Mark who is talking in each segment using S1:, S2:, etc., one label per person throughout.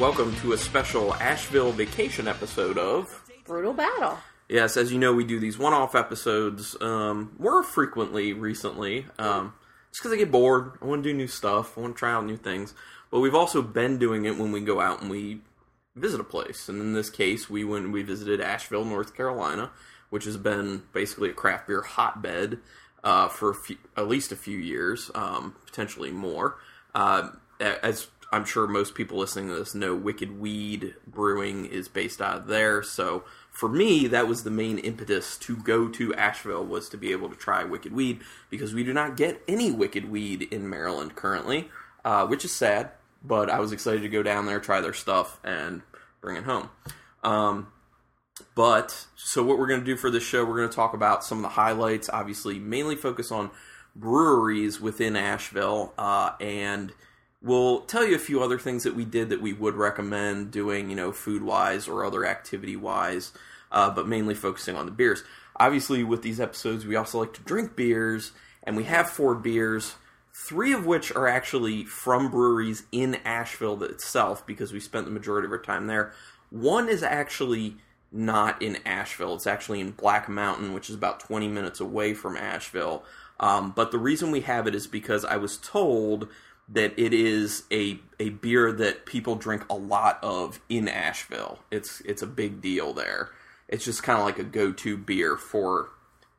S1: welcome to a special Asheville vacation episode of.
S2: Brutal battle.
S1: Yes, as you know, we do these one off episodes um, more frequently recently. Um, just because I get bored. I want to do new stuff. I want to try out new things. But we've also been doing it when we go out and we visit a place. And in this case, we went and we visited Asheville, North Carolina, which has been basically a craft beer hotbed uh, for a few, at least a few years, um, potentially more. Uh, as I'm sure most people listening to this know, Wicked Weed Brewing is based out of there. So for me, that was the main impetus to go to Asheville was to be able to try Wicked Weed because we do not get any Wicked Weed in Maryland currently, uh, which is sad. But I was excited to go down there, try their stuff, and bring it home. Um, but so what we're going to do for this show, we're going to talk about some of the highlights. Obviously, mainly focus on breweries within Asheville, uh, and we'll tell you a few other things that we did that we would recommend doing, you know, food wise or other activity wise, uh, but mainly focusing on the beers. Obviously, with these episodes, we also like to drink beers, and we have four beers. Three of which are actually from breweries in Asheville itself because we spent the majority of our time there. One is actually not in Asheville. It's actually in Black Mountain, which is about 20 minutes away from Asheville. Um, but the reason we have it is because I was told that it is a a beer that people drink a lot of in Asheville. It's it's a big deal there. It's just kind of like a go to beer for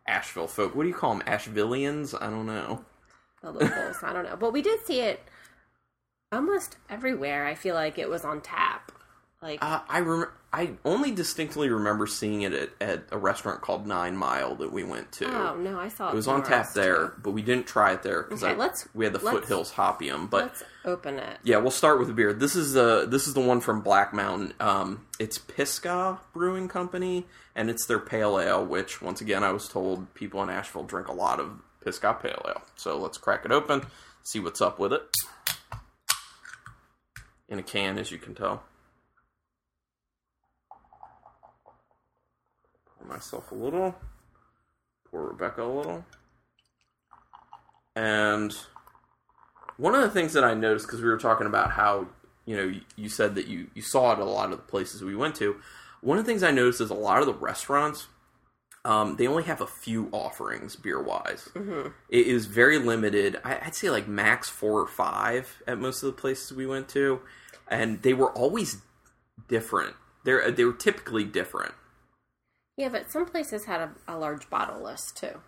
S1: Asheville folk. What do you call them? Ashevilleans? I don't know.
S2: The locals. I don't know. But we did see it almost everywhere. I feel like it was on tap. Like
S1: Uh, I rem- I only distinctly remember seeing it at, at a restaurant called Nine Mile that we went to.
S2: oh no, I saw it.
S1: It was on tap there,
S2: too.
S1: but we didn't try it there because
S2: Okay, let's-
S1: we had the Foothills Hopium. But
S2: Let's open it.
S1: yeah, we'll start with the beer. This is the this is the one from Black Mountain. Um, it's Pisgah Brewing Company, and it's their pale ale. Which once again, I was told people in Asheville drink a lot of Pisgah pale ale. So let's crack it open, see what's up with it. In a can, as you can tell. Myself a little. Pour Rebecca a little. And one of the things that I noticed because we were talking about how you know you, said that you you saw it a lot of the places we went to. One of the things I noticed is a lot of the restaurants um, they only have a few offerings beer wise.
S2: Mm-hmm.
S1: It is very limited. I, I'd say like max four or five at most of the places we went to, and they were always different. They're they were typically different.
S2: Yeah, but some places had a, a large bottle list too.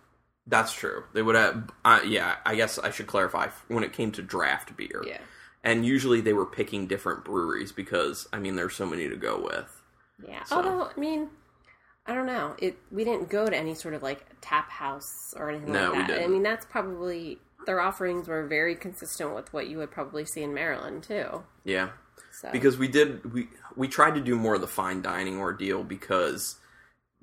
S1: That's true. They would have. Uh, yeah, I guess I should clarify when it came to draft beer.
S2: Yeah.
S1: and usually they were picking different breweries because I mean there's so many to go with.
S2: Yeah.
S1: So-
S2: Although, I mean, I don't know. It we didn't go to any sort of like tap house or anything
S1: No,
S2: like that. I
S1: didn't.
S2: mean, that's probably their offerings were very consistent with what you would probably see in Maryland too.
S1: Yeah,
S2: So
S1: because we did we we tried to do more of the fine dining ordeal because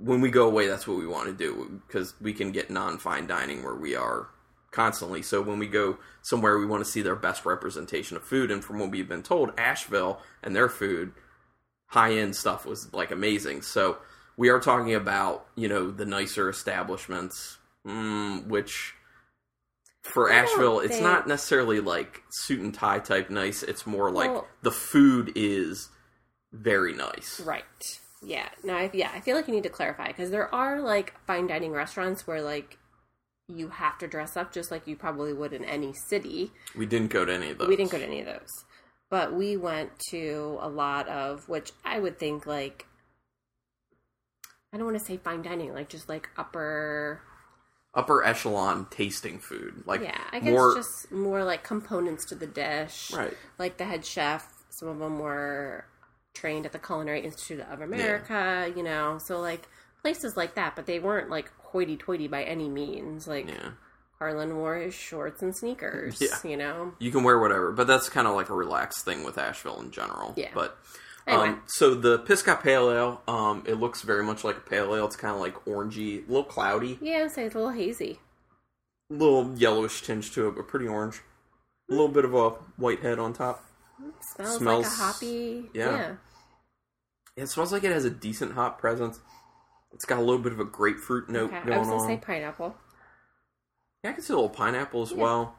S1: when we go away that's what we want to do because we can get non fine dining where we are constantly. So when we go somewhere we want to see their best representation of food and from what we've been told Asheville and their food high end stuff was like amazing. So we are talking about, you know, the nicer establishments mm, which for Asheville, it's
S2: think-
S1: not necessarily like suit and tie type nice. It's more like
S2: Well-
S1: the food is very nice.
S2: right. Yeah. No. I, yeah. I feel like you need to clarify because there are like fine dining restaurants where like you have to dress up just like you probably would in any city.
S1: We didn't go to any of those.
S2: We didn't go to any of those. But we went to a lot of which I would think like I don't want to say fine dining, like just like upper
S1: upper echelon tasting food. Like
S2: yeah, I guess
S1: more
S2: just more like components to the dish.
S1: right.
S2: Like the head chef, some of them were trained at the Culinary Institute of America, you know. So like places like that, but they weren't like hoity toity by any means. Like
S1: Yeah.
S2: Harlan wore his shorts and sneakers,
S1: Yeah.
S2: you know.
S1: You can wear whatever, but that's kind of like a relaxed thing with Asheville in general.
S2: Yeah.
S1: But
S2: Anyway.
S1: um, so the Pisgah Pale Ale, um, it looks very much like a pale ale. It's kind of like orangey, a little cloudy,
S2: Yeah, say it's a little hazy.
S1: a little yellowish tinge to it, but pretty orange. A little bit of a white head on top.
S2: Smells,
S1: Smells-
S2: like a hoppy.
S1: yeah.
S2: yeah.
S1: It smells like it has a decent hop presence. It's got a little bit of a grapefruit note
S2: Okay.
S1: going
S2: I was gonna
S1: on.
S2: say pineapple.
S1: Yeah, I can see a little pineapple as
S2: Yeah.
S1: well.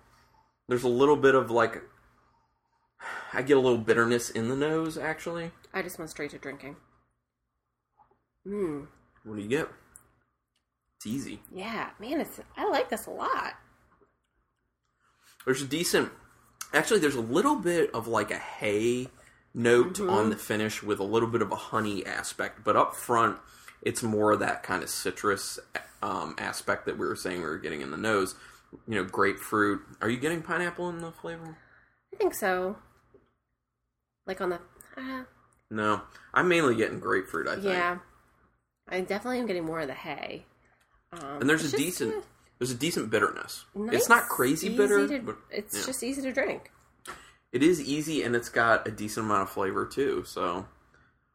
S1: There's a little bit of like, I get a little bitterness in the nose. Actually,
S2: I just went straight to drinking. Hmm.
S1: what do you get? It's easy.
S2: Yeah, man, it's I like this a lot.
S1: There's a decent. Actually, there's a little bit of like a hay note
S2: Mm-hmm.
S1: on the finish with a little bit of a honey aspect, but up front, it's more of that kind of citrus um, aspect that we were saying we were getting in the nose. You know, grapefruit. Are you getting pineapple in the flavor?
S2: I think so. Like on the uh,
S1: No, I'm mainly getting grapefruit. I think.
S2: yeah, I definitely am getting more of the hay. Um,
S1: and there's a
S2: just,
S1: decent.
S2: uh,
S1: There's a decent bitterness.
S2: nice,
S1: it's not crazy
S2: easy
S1: bitter,
S2: to-
S1: but
S2: it's
S1: yeah.
S2: just easy to drink.
S1: It is easy and it's got a decent amount of flavor too. So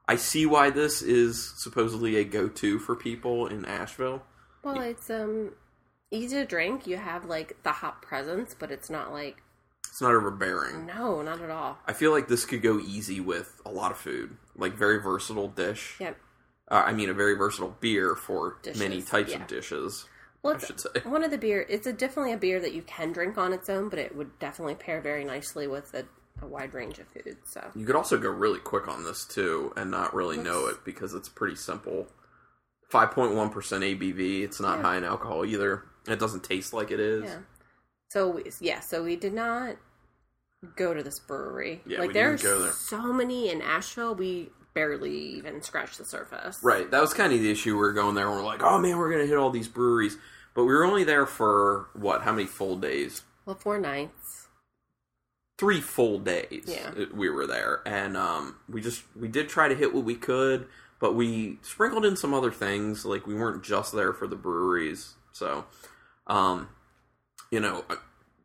S1: I see why this is supposedly a go-to for people in Asheville.
S2: Well, it's um easy to drink. You have like the hot presence, but it's not like
S1: It's not overbearing.
S2: no, not at all.
S1: I feel like this could go easy with a lot of food, like very versatile dish.
S2: Yep.
S1: Uh, I mean, a very versatile beer for
S2: Dishes,
S1: many types
S2: yeah.
S1: of dishes.
S2: Well,
S1: I should say.
S2: one of the beer. It's a definitely a beer that you can drink on its own, but it would definitely pair very nicely with a, a wide range of foods. So
S1: You could also go really quick on this too, and not really know
S2: Let's-
S1: it because it's pretty simple. Five point one percent ABV. It's not
S2: Yeah.
S1: high in alcohol either. It doesn't taste like it is.
S2: yeah. So we, yeah, so we did not go to this brewery.
S1: Yeah,
S2: like
S1: we
S2: there's
S1: go there.
S2: so many in Asheville. We barely even scratched the surface.
S1: Right. That was kind of the issue. We were going there and we're like, oh man, we're going to hit all these breweries. But we were only there for, what, how many full days?
S2: Well, four nights.
S1: Three full days
S2: Yeah.
S1: we were there. And um, we just, we did try to hit what we could, but we sprinkled in some other things. Like, we weren't just there for the breweries. So, um, you know, I,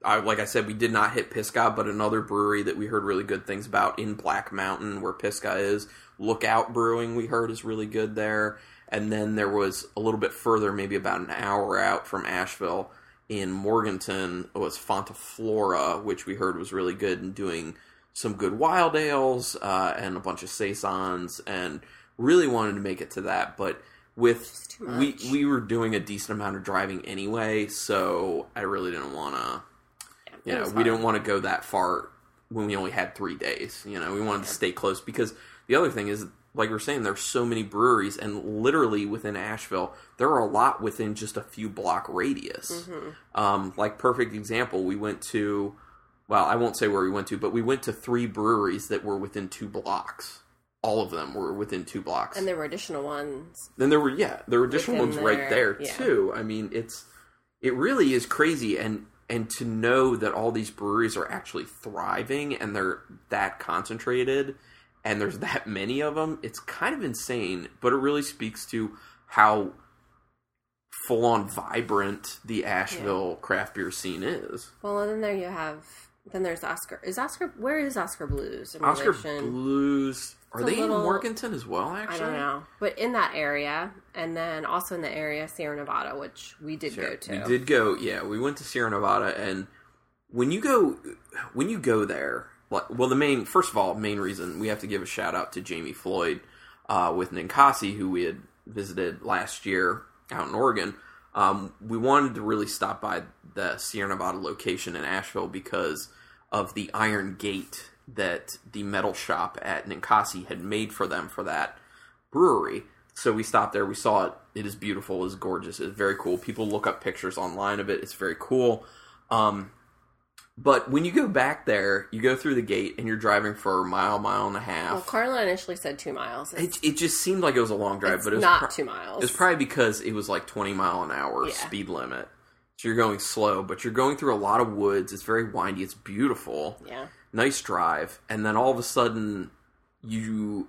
S1: I, like I said, we did not hit Pisgah, but another brewery that we heard really good things about in Black Mountain, where Pisgah is, Lookout Brewing, we heard is really good there. And then there was a little bit further, maybe about an hour out from Asheville, in Morganton, was Fonta Flora, which we heard was really good and doing some good wild ales uh, and a bunch of saisons, and really wanted to make it to that. But with we we were doing a decent amount of driving anyway, so I really didn't want to. You know, we didn't want to go that far when we only had three days. You know, we wanted to stay close because the other thing is, like we are saying, there's so many breweries, and literally within Asheville, there are a lot within just a few block radius.
S2: Mm-hmm.
S1: Um, like perfect example, we went to. Well, I won't say where we went to, but we went to three breweries that were within two blocks. All of them were within two blocks.
S2: And there were additional ones.
S1: Then there were yeah, there were additional ones right
S2: there,
S1: there
S2: yeah.
S1: too. I mean, it's it really is crazy and and to know that all these breweries are actually thriving and they're that concentrated and there's that many of them, it's kind of insane, but it really speaks to how full on vibrant the Asheville craft beer scene is.
S2: Well, and then there you have. Then there's Oskar. Is Oskar? Where is Oskar Blues in
S1: Oscar
S2: relation?
S1: Blues are they
S2: little-
S1: in Morganton as well Actually, I
S2: don't know, but in that area, and then also in the area Sierra Nevada, which we did go to.
S1: We did go. Yeah, we went to Sierra Nevada, and when you go, when you go there, like, well, the main, first of all, main reason we have to give a shout out to Jamie Floyd uh, with Ninkasi, who we had visited last year out in Oregon. Um, we wanted to really stop by the Sierra Nevada location in Asheville because of the iron gate that the metal shop at Ninkasi had made for them for that brewery. So we stopped there. We saw it. It is beautiful. It is gorgeous. It's very cool. People look up pictures online of it. It's very cool. Um, but when you go back there, you go through the gate and you're driving for a mile, mile and a half.
S2: Well, Carla initially said two miles. It's,
S1: it, it just seemed like it was a long drive, but it was
S2: not
S1: pro-
S2: two miles.
S1: it's probably because it was like 20 mile an hour
S2: Yeah.
S1: speed limit. So you're going slow, but you're going through a lot of woods. It's very windy. It's beautiful.
S2: yeah.
S1: Nice drive. And then all of a sudden, you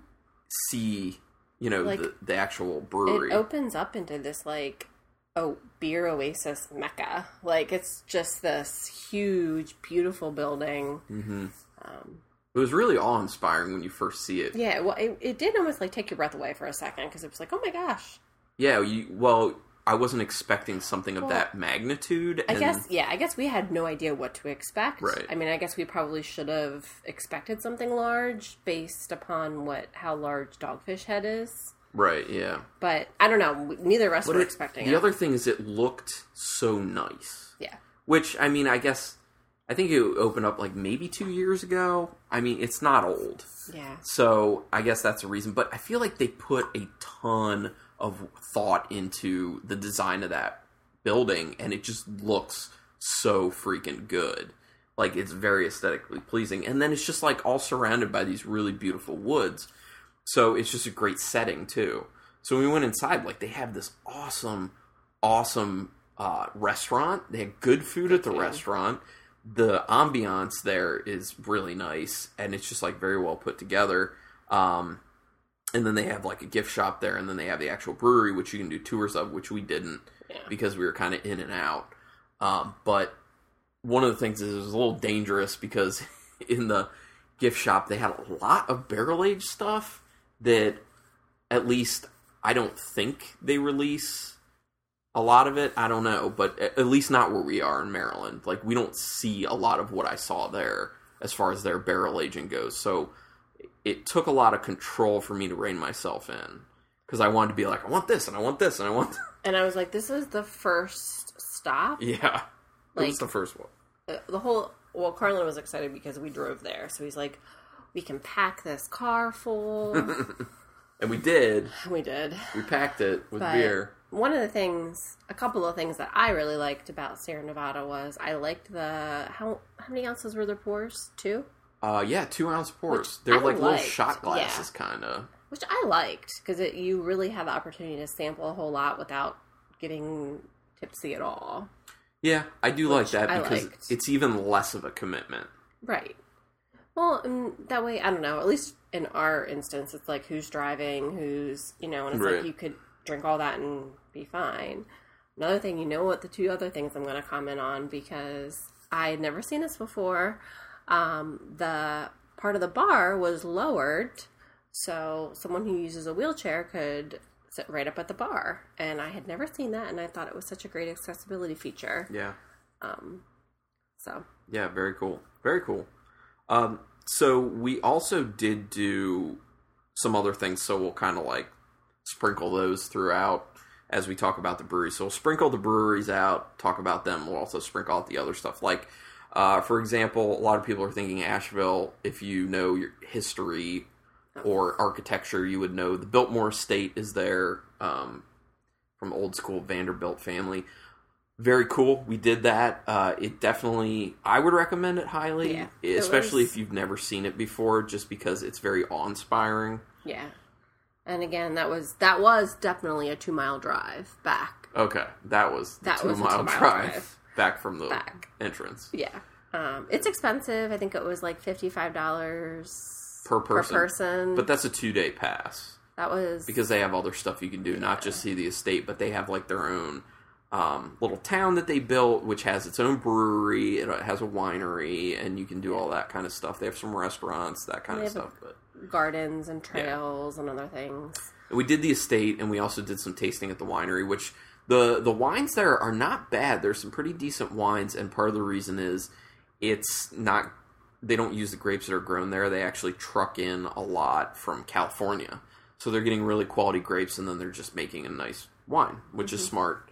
S1: see, you know,
S2: Like,
S1: the, the actual brewery.
S2: It opens up into this like oh beer oasis mecca. Like it's just this huge, beautiful building.
S1: hmm
S2: Um,
S1: It was really awe inspiring when you first see it.
S2: yeah, well, it, it did almost like take your breath away for a second because it was like, oh my gosh.
S1: Yeah, you, well, I wasn't expecting something of
S2: Well,
S1: that magnitude.
S2: I guess yeah, I guess we had no idea what to expect.
S1: Right.
S2: I mean, I guess we probably should have expected something large based upon what how large Dogfish Head is.
S1: Right, yeah.
S2: But I don't know. Neither of us
S1: But
S2: were
S1: it-
S2: expecting
S1: the
S2: it.
S1: other thing is it looked so nice.
S2: yeah.
S1: Which, I mean, I guess I think it opened up like maybe two years ago. I mean, it's not old.
S2: Yeah.
S1: So I guess that's a reason. But I feel like they put a ton of thought into the design of that building, and it just looks so freaking good. Like it's very aesthetically pleasing, and then it's just like all surrounded by these really beautiful woods. So it's just a great setting too. So we went inside, like they have this awesome, awesome uh, restaurant. They had good food at the
S2: food.
S1: restaurant. The ambiance there is really nice, and it's just like very well put together. Um, and then they have like a gift shop there, and then they have the actual brewery, which you can do tours of, which we didn't
S2: Yeah.
S1: because we were kind of in and out. Um, but one of the things is it was a little dangerous because in the gift shop they had a lot of barrel aged stuff that at least I don't think they release a lot of it. I don't know, but at least not where we are in Maryland. Like we don't see a lot of what I saw there as far as their barrel aging goes. So it took a lot of control for me to rein myself in because I wanted to be like, I want this and I want this and I want.
S2: And I was like, this is the first stop.
S1: yeah, it was the first one.
S2: Uh, The whole well, Carlin was excited because we drove there, so he's like, we can pack this car full.
S1: And we did.
S2: we did.
S1: We packed it with
S2: But
S1: beer.
S2: one of the things, a couple of things that I really liked about Sierra Nevada was I liked the how how many ounces were their pours? Two,
S1: Uh, yeah, two ounce pours.
S2: Which
S1: They're
S2: I
S1: like little shot glasses, kind of.
S2: which I liked because you really have the opportunity to sample a whole lot without getting tipsy at all.
S1: Yeah, I do like that because it's even less of a commitment.
S2: Right. Well, and that way, I don't know. At least in our instance, it's like who's driving, who's you know, and it's
S1: Right.
S2: like you could drink all that and be fine. Another thing, you know what? The two other things I'm going to comment on because I had never seen this before. Um, the part of the bar was lowered, so someone who uses a wheelchair could sit right up at the bar, and I had never seen that, and I thought it was such a great accessibility feature.
S1: Yeah,
S2: Um, so
S1: yeah, very cool, very cool. Um, so we also did do some other things, so we'll kind of like sprinkle those throughout as we talk about the breweries. So we'll sprinkle the breweries out, talk about them. We'll also sprinkle out the other stuff. Like, uh, for example, a lot of people are thinking Asheville. If you know your history or architecture, you would know the Biltmore Estate is there um, from old school Vanderbilt family. Very cool. We did that. Uh, it definitely, I would recommend it highly,
S2: Yeah, it
S1: especially
S2: was-
S1: if you've never seen it before, just because it's very awe-inspiring.
S2: Yeah. And again, that was that was definitely a two mile drive back.
S1: Okay, that was the
S2: That
S1: two
S2: was a
S1: mile
S2: two-mile
S1: drive,
S2: drive.
S1: back from the
S2: Back.
S1: entrance
S2: Yeah. Um, it's expensive. I think it was like fifty five dollars
S1: per person.
S2: Per person.
S1: But that's a two day pass
S2: that was
S1: because they have other stuff you can do, not just see the estate, but they have like their own um, little town that they built, which has its own brewery. It has a winery, and you can do all that kind of stuff. They have some restaurants, that kind
S2: They
S1: of stuff. But
S2: gardens and trails and other things.
S1: we did the estate, and we also did some tasting at the winery, which the the wines there are not bad. There's some pretty decent wines, and part of the reason is it's not they don't use the grapes that are grown there. They actually truck in a lot from California, so they're getting really quality grapes, and then they're just making a nice wine, which is smart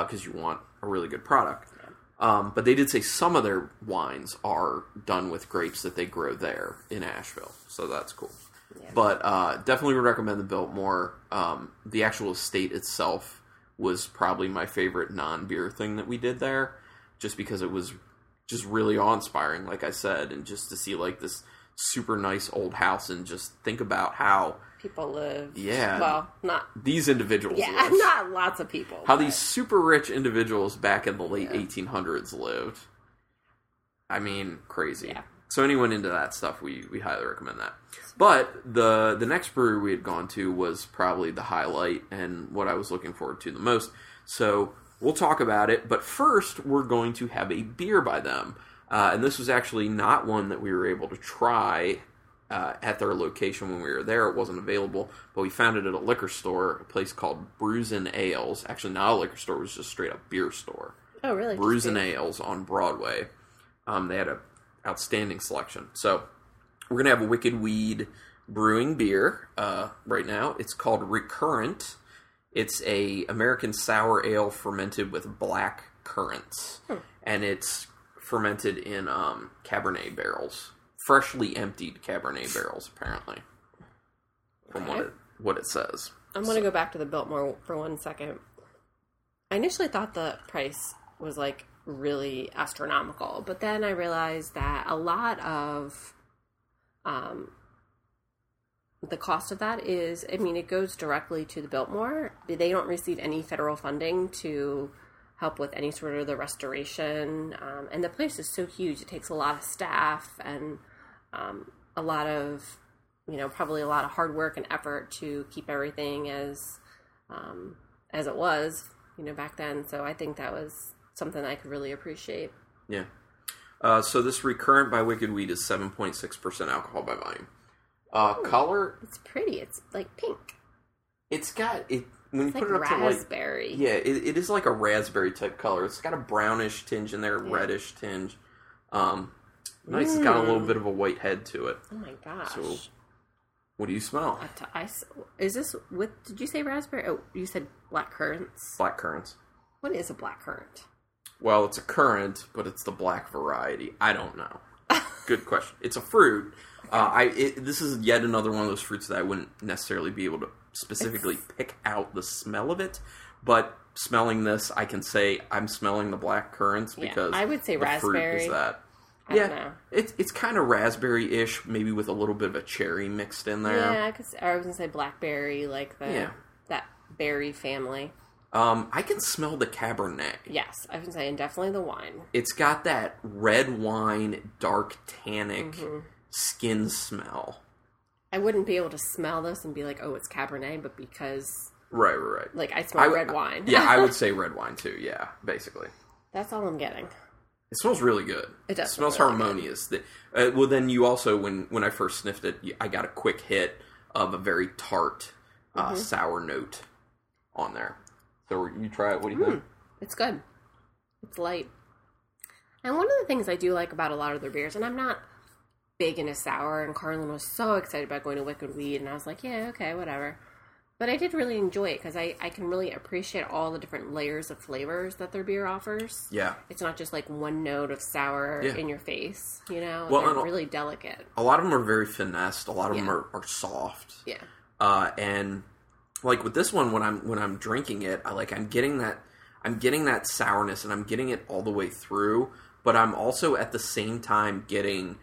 S1: because you want a really good product. Um, but they did say some of their wines are done with grapes that they grow there in Asheville, so that's cool.
S2: Yeah.
S1: But uh, definitely would recommend the Biltmore. Um, the actual estate itself was probably my favorite non-beer thing that we did there, just because it was just really awe-inspiring, like I said, and just to see like this super nice old house and just think about how
S2: People live.
S1: Yeah.
S2: Well, not.
S1: these individuals
S2: Yeah,
S1: live.
S2: not lots of people.
S1: how
S2: but-
S1: these super rich individuals back in the late
S2: Yeah.
S1: 1800s lived. I mean, crazy.
S2: Yeah.
S1: So anyone into that stuff, we, we highly recommend that. But the the next brewery we had gone to was probably the highlight and what I was looking forward to the most. So we'll talk about it. But first, we're going to have a beer by them, uh, and this was actually not one that we were able to try uh, at their location when we were there. It wasn't available, but we found it at a liquor store, a place called Bruisin' Ales. Actually, not a liquor store; it was just straight up beer store.
S2: Oh, really? Just-
S1: Ales on Broadway. Um, they had a outstanding selection. So we're gonna have a Wicked Weed brewing beer uh, right now. It's called Recurrent. It's a American sour ale fermented with black currants, and it's fermented in um, Cabernet barrels, freshly emptied Cabernet barrels, apparently, from what it what it says.
S2: I'm going to go back to the Biltmore for one second. I initially thought the price was like really astronomical, but then I realized that a lot of um, the cost of that is, I mean, it goes directly to the Biltmore. They don't receive any federal funding to help with any sort of the restoration. Um, and the place is so huge; it takes a lot of staff and um, a lot of, you know, probably a lot of hard work and effort to keep everything as um, as it was, you know, back then. So I think that was something I could really appreciate.
S1: Yeah. Uh, so this recurrent by Wicked Weed is seven point six percent alcohol by volume. Uh, color,
S2: It's pretty. It's like pink.
S1: it's got it when you
S2: It's
S1: put
S2: like
S1: it up to like
S2: raspberry.
S1: yeah, it, it is like a raspberry type color. It's got a brownish tinge in there,
S2: Yeah.
S1: reddish tinge. Um, nice. It's got a little
S2: Mm.
S1: bit of a white head to it.
S2: Oh my gosh.
S1: So, what do you smell?
S2: I t- I s- is this with? Did you say raspberry? Oh, you said black currants.
S1: Black currants.
S2: What is a black currant?
S1: Well, it's a currant, but it's the black variety. I don't know. Good question. It's a fruit. Uh, I it, this is yet another one of those fruits that I wouldn't necessarily be able to specifically pick out the smell of it, but smelling this, I can say I'm smelling the black currants
S2: Yeah,
S1: because
S2: I would say
S1: the fruit
S2: raspberry.
S1: is that.
S2: I
S1: yeah, it's it's kind of raspberry-ish, maybe with a little bit of a cherry mixed in there.
S2: Yeah, because I could. s- I was gonna say blackberry, like the
S1: Yeah.
S2: that berry family.
S1: Um, I can smell the Cabernet.
S2: Yes, I was saying definitely the wine.
S1: It's got that red wine, dark tannic
S2: Mm-hmm.
S1: skin smell.
S2: I wouldn't be able to smell this and be like, "Oh, it's Cabernet," but because
S1: Right, right, right.
S2: like I smell
S1: I-
S2: red wine.
S1: yeah, I would say red wine too. Yeah, basically,
S2: That's all I'm getting.
S1: It smells really good.
S2: It does
S1: It
S2: smells really
S1: harmonious. The- uh, well, then you also when when I first sniffed it, I got a quick hit of a very tart uh,
S2: Mm-hmm.
S1: sour note on there. So you try it. What do you think?
S2: It's good. It's light. And one of the things I do like about a lot of their beers, and I'm not big into sour, and Carlin was so excited about going to Wicked Weed, and I was like, yeah, okay, whatever. But I did really enjoy it because I, I can really appreciate all the different layers of flavors that their beer offers.
S1: Yeah,
S2: It's not just like one note of sour
S1: Yeah.
S2: in your face, you know?
S1: Well,
S2: They're really delicate.
S1: a lot of them are very finessed. A lot of them are, are soft.
S2: Yeah.
S1: uh, and like with this one when i'm when i'm drinking it i like i'm getting that i'm getting that sourness and i'm getting it all the way through but i'm also at the same time getting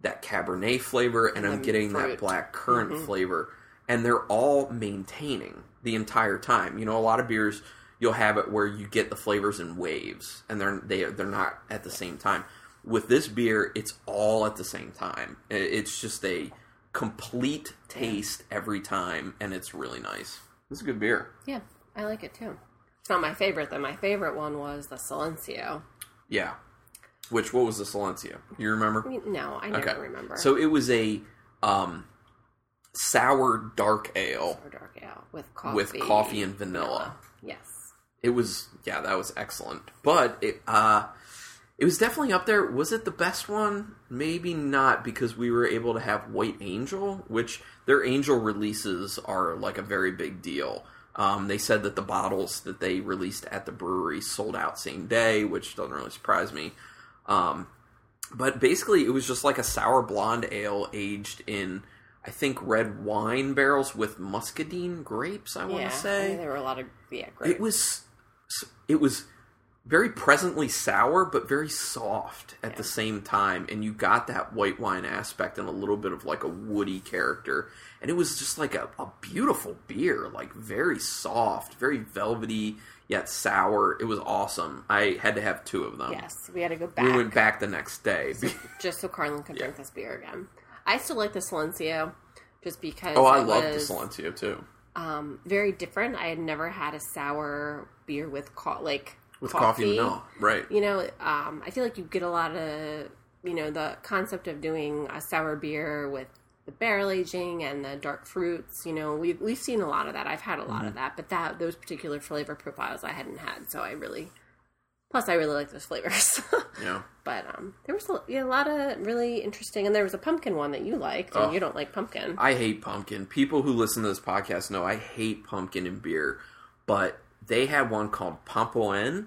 S1: that cabernet flavor and i'm
S2: the
S1: getting that black currant flavor and they're all maintaining the entire time. You know a lot of beers you'll have it where you get the flavors in waves and they're they, they're not at the same time. With this beer it's all at the same time. It's just a complete taste every time and it's really nice. This is a good beer.
S2: Yeah, I like it too. It's not my favorite, though. My favorite one was the Silencio.
S1: yeah. Which what was the silencio? You remember?
S2: I mean, no, I never
S1: okay.
S2: remember.
S1: so it was a um sour dark ale
S2: or dark ale with coffee
S1: with coffee and vanilla.
S2: Yes.
S1: It was yeah, that was excellent. But it uh it was definitely up there. Was it the best one? Maybe not because we were able to have White Angel, which their Angel releases are like a very big deal. Um, they said that the bottles that they released at the brewery sold out same day, which doesn't really surprise me. Um, but basically, it was just like a sour blonde ale aged in, I think, red wine barrels with muscadine grapes. I want
S2: yeah.
S1: to
S2: I
S1: say
S2: there were a lot of yeah. Great.
S1: it was it was very presently sour but very soft at the same time and you got that white wine aspect and a little bit of like a woody character and it was just like a, a beautiful beer like very soft very velvety yet sour it was awesome i had to have two of them
S2: yes, we had to go back
S1: we went back the next day
S2: just so Carlin could drink this beer again. I still like the Silencio just because.
S1: oh i love the
S2: was,
S1: silencio too
S2: Um, very different. I had never had a sour beer with co- like
S1: with coffee, and vanilla right
S2: You know, um, I feel like you get a lot of you know the concept of doing a sour beer with the barrel aging and the dark fruits. You know, we've we've seen a lot of that. I've had a lot
S1: Mm-hmm.
S2: of that, but that those particular flavor profiles I hadn't had, so I really. Plus, I really like those flavors.
S1: yeah
S2: but um, there was a, yeah, a lot of really interesting, and there was a pumpkin one that you liked, and
S1: Oh.
S2: you don't like pumpkin.
S1: I hate pumpkin. People who listen to this podcast know I hate pumpkin in beer, but they had one called Pompoen,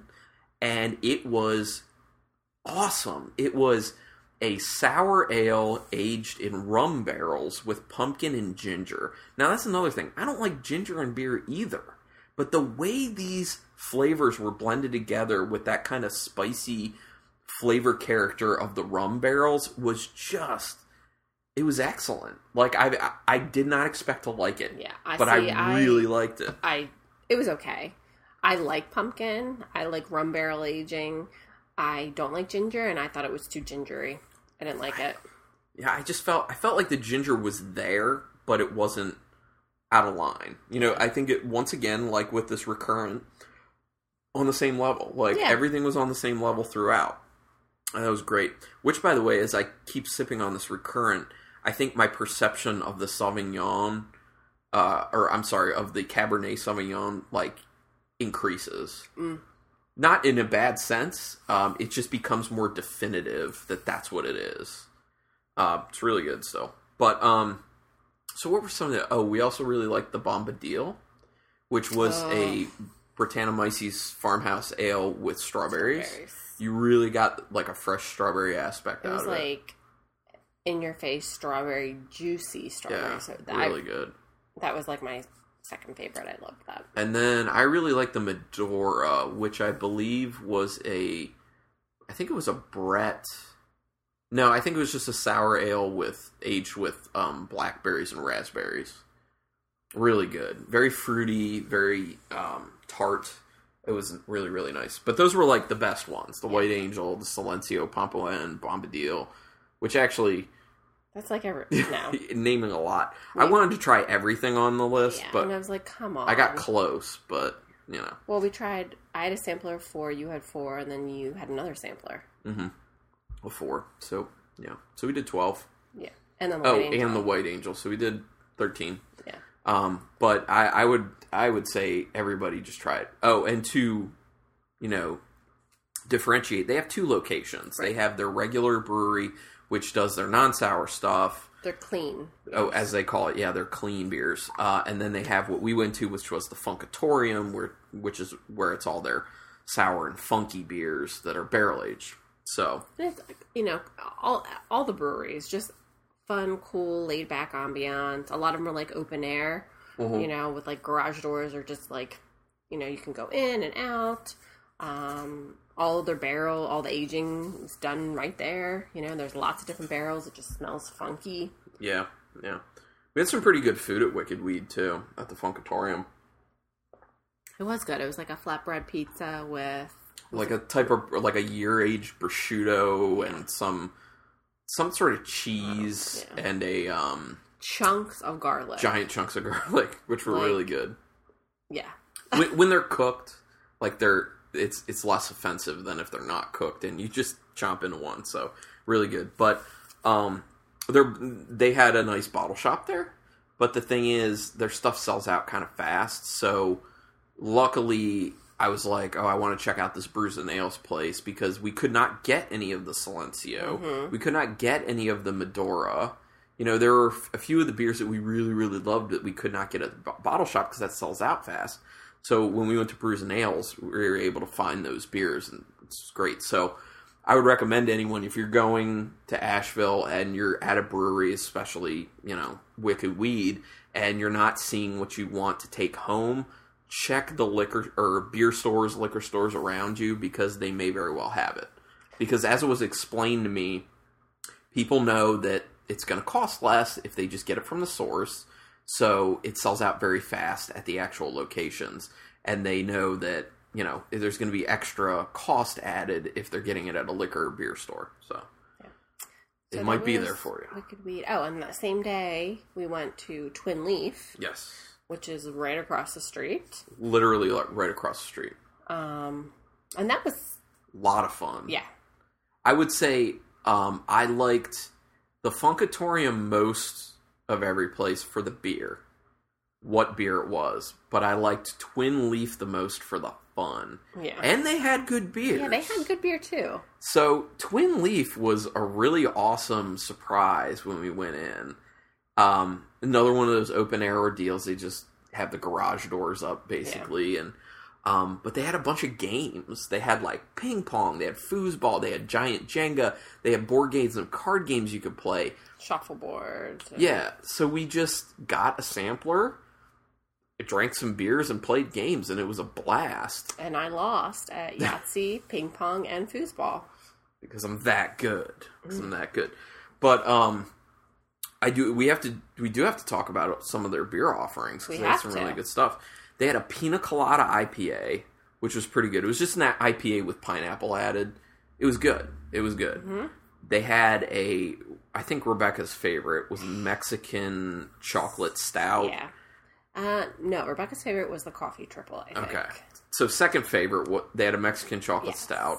S1: and it was awesome. It was a sour ale aged in rum barrels with pumpkin and ginger. Now that's another thing. I don't like ginger in beer either. But the way these flavors were blended together with that kind of spicy flavor character of the rum barrels was just it was excellent. Like I I did not expect to like it.
S2: Yeah, I
S1: but
S2: see,
S1: I
S2: I-
S1: really liked it.
S2: I it was okay. I like pumpkin. I like rum barrel aging. I don't like ginger, and I thought it was too gingery. I didn't like it.
S1: Yeah, I just felt I felt like the ginger was there, but it wasn't out of line. You know, I think it once again, like with this recurrent, on the same level. Like
S2: Yeah.
S1: everything was on the same level throughout. And that was great. Which, by the way, as I keep sipping on this recurrent, I think my perception of the Sauvignon, uh, or I'm sorry, of the Cabernet Sauvignon, like increases.
S2: Mm.
S1: Not in a bad sense. Um, it just becomes more definitive that that's what it is. Uh, it's really good so. But um, so what were some of the? Oh, we also really liked the Bombadil, which was
S2: Oh.
S1: a Brettanomyces farmhouse ale with strawberries.
S2: Berries.
S1: You really got like a fresh strawberry aspect
S2: It
S1: out of it.
S2: It was like in your face strawberry, juicy strawberry.
S1: Yeah,
S2: so that,
S1: really good.
S2: that was like my second favorite. I loved that.
S1: And then I really like the Medora, which I believe was a, I think it was a Brett. No, I think it was just a sour ale with aged with um, blackberries and raspberries. Really good, very fruity, very um, tart. It was really really nice. But those were like the best ones: the White Angel, the Silencio, Pompoen, Bombadil, which actually
S2: That's like every no.
S1: naming a lot. I wanted to try everything on the list,
S2: yeah,
S1: but
S2: and I was like, come on.
S1: I got close. But you know.
S2: well, we tried. I had a sampler of four. You had four, and then you had another sampler.
S1: Mm-hmm. Four. So yeah. So we did twelve.
S2: Yeah, and then the
S1: Oh,
S2: White Angel.
S1: and the White Angel. So we did thirteen.
S2: yeah.
S1: Um, but I, I would I would say everybody just try it. Oh, and to you know differentiate, they have two locations. They have their regular brewery, which does their non sour stuff.
S2: They're clean.
S1: Oh, as they call it, yeah, they're clean beers. Uh, and then they have what we went to, which was the Funkatorium, where which is where it's all their sour and funky beers that are barrel aged. So
S2: It's, you know, all all the breweries just fun, cool, laid back ambiance. A lot of them are like open air,
S1: Mhm.
S2: you know, with like garage doors or just like, you know, you can go in and out. Um, all their barrel, all the aging is done right there. You know, there's lots of different barrels. It just smells funky.
S1: Yeah, yeah. We had some pretty good food at Wicked Weed too, at the Funkatorium.
S2: It was good. It was like a flatbread pizza with
S1: Like a type of like a year aged prosciutto and some some sort of cheese
S2: Yeah.
S1: and a um
S2: chunks of garlic.
S1: giant chunks of garlic, which were
S2: Like-
S1: really good.
S2: Yeah.
S1: when, when they're cooked, like they're it's it's less offensive than if they're not cooked, and you just chomp into one. So really good. But um, they they had a nice bottle shop there. But the thing is, their stuff sells out kind of fast. So luckily, I was like, oh, I want to check out this Bruisin' Ales place because we could not get any of the Silencio. Mm-hmm. We could not get any of the Medora. You know, there were a few of the beers that we really, really loved that we could not get at the bottle shop because that sells out fast. So when we went to Bruisin' Ales, we were able to find those beers, and it's great. So I would recommend anyone if you're going to Asheville and you're at a brewery, especially you know Wicked Weed, and you're not seeing what you want to take home, check the liquor or beer stores, liquor stores around you because they may very well have it. Because as it was explained to me, people know that it's going to cost less if they just get it from the source. So it sells out very fast at the actual locations. And they know that, you know, there's going to be extra cost added if they're getting it at a liquor or beer store. So
S2: So
S1: it might
S2: that
S1: be there for you.
S2: Wicked Weed. Oh, and that same day we went to Twin Leaf,
S1: Yes.
S2: Which is right across the street.
S1: Literally like right across the street.
S2: Um, and that was
S1: A lot of fun.
S2: yeah,
S1: I would say um, I liked the Funkatorium most of every place for the beer, what beer it was, but I liked Twin Leaf the most for the fun.
S2: yeah,
S1: And they had good beer.
S2: yeah. They had good beer too.
S1: So Twin Leaf was a really awesome surprise when we went in. Um, another one of those open air ordeals. They just have the garage doors up basically, and Um, but they had a bunch of games. They had like ping pong, they had foosball, they had giant Jenga, they had board games and card games you could play.
S2: Shuffleboard.
S1: Yeah, so we just got a sampler, drank some beers, and played games, and it was a blast
S2: And I lost at Yahtzee, ping pong, and foosball.
S1: because I'm that good. 'Cause I'm that good. But um, I do. We have to. We do have to talk about some of their beer offerings because they had
S2: have
S1: some really good stuff. They had a pina colada IPA, which was pretty good. It was just an IPA with pineapple added. It was good. It was good.
S2: Mm-hmm.
S1: They had a. I think Rebecca's favorite was Mexican chocolate stout.
S2: Yeah. Uh, no, Rebecca's favorite was the coffee triple. I think.
S1: Okay. So second favorite, what they had a Mexican chocolate
S2: Yes.
S1: stout,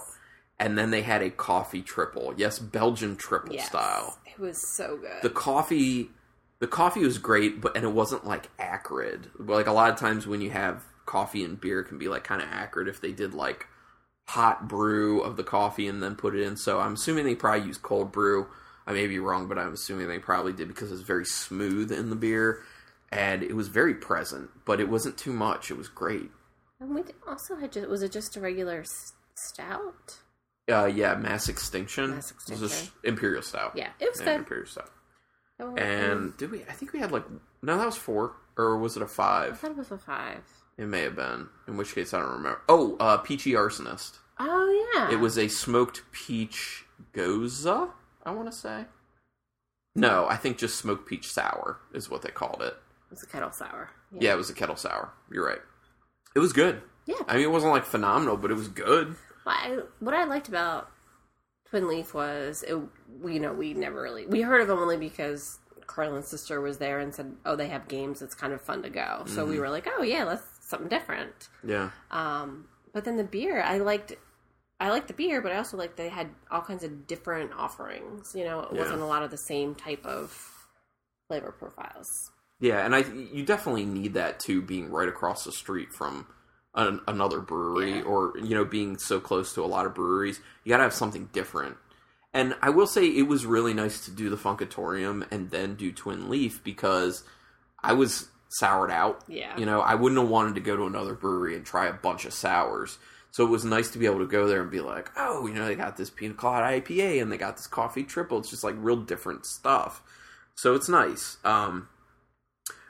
S1: and then they had a coffee triple. Yes, Belgian triple
S2: Yes.
S1: style.
S2: It was so good.
S1: The coffee, the coffee was great, but and it wasn't like acrid. Like a lot of times when you have coffee and beer, it can be like kind of acrid if they did like hot brew of the coffee and then put it in. So I'm assuming they probably used cold brew. I may be wrong, but I'm assuming they probably did because it's very smooth in the beer. And it was very present, but it wasn't too much. It was great.
S2: and we also had just, was it just a regular stout?
S1: Uh, yeah, Mass Extinction.
S2: Mass
S1: It was a Imperial Stout.
S2: Yeah, it was
S1: Yeah,
S2: good.
S1: Imperial Stout.
S2: Oh,
S1: And did we? I think we had like no, that was four, or was it a five?
S2: I thought it was a five.
S1: It may have been. In which case, I don't remember. Oh, uh, Peachy Arsonist.
S2: Oh yeah,
S1: It was a smoked peach gose. I want to say. No, I think just smoked peach sour is what they called it.
S2: It was a kettle sour.
S1: Yeah, it was a kettle sour. You're right. It was good.
S2: Yeah.
S1: I mean, it wasn't like phenomenal, but it was good.
S2: Well, I, what I liked about Twin Leaf was, it, we, you know, we never really we heard of them only because Carlin's sister was there and said, "Oh, they have games. It's kind of fun to go." So
S1: Mm-hmm.
S2: we were like, "Oh yeah, let's something different."
S1: Yeah.
S2: Um, but then the beer, I liked. I liked the beer, but I also liked they had all kinds of different offerings. You know, it
S1: Yeah.
S2: wasn't a lot of the same type of flavor profiles.
S1: Yeah, and I you definitely need that too, being right across the street from an, another brewery,
S2: Yeah.
S1: or you know, being so close to a lot of breweries. You got to have something different. And I will say it was really nice to do the Funkatorium and then do Twin Leaf because I was soured out.
S2: Yeah.
S1: You know, I wouldn't have wanted to go to another brewery and try a bunch of sours. So it was nice to be able to go there and be like, oh, you know, they got this pina colada IPA and they got this coffee triple. It's just like real different stuff. So it's nice. Um,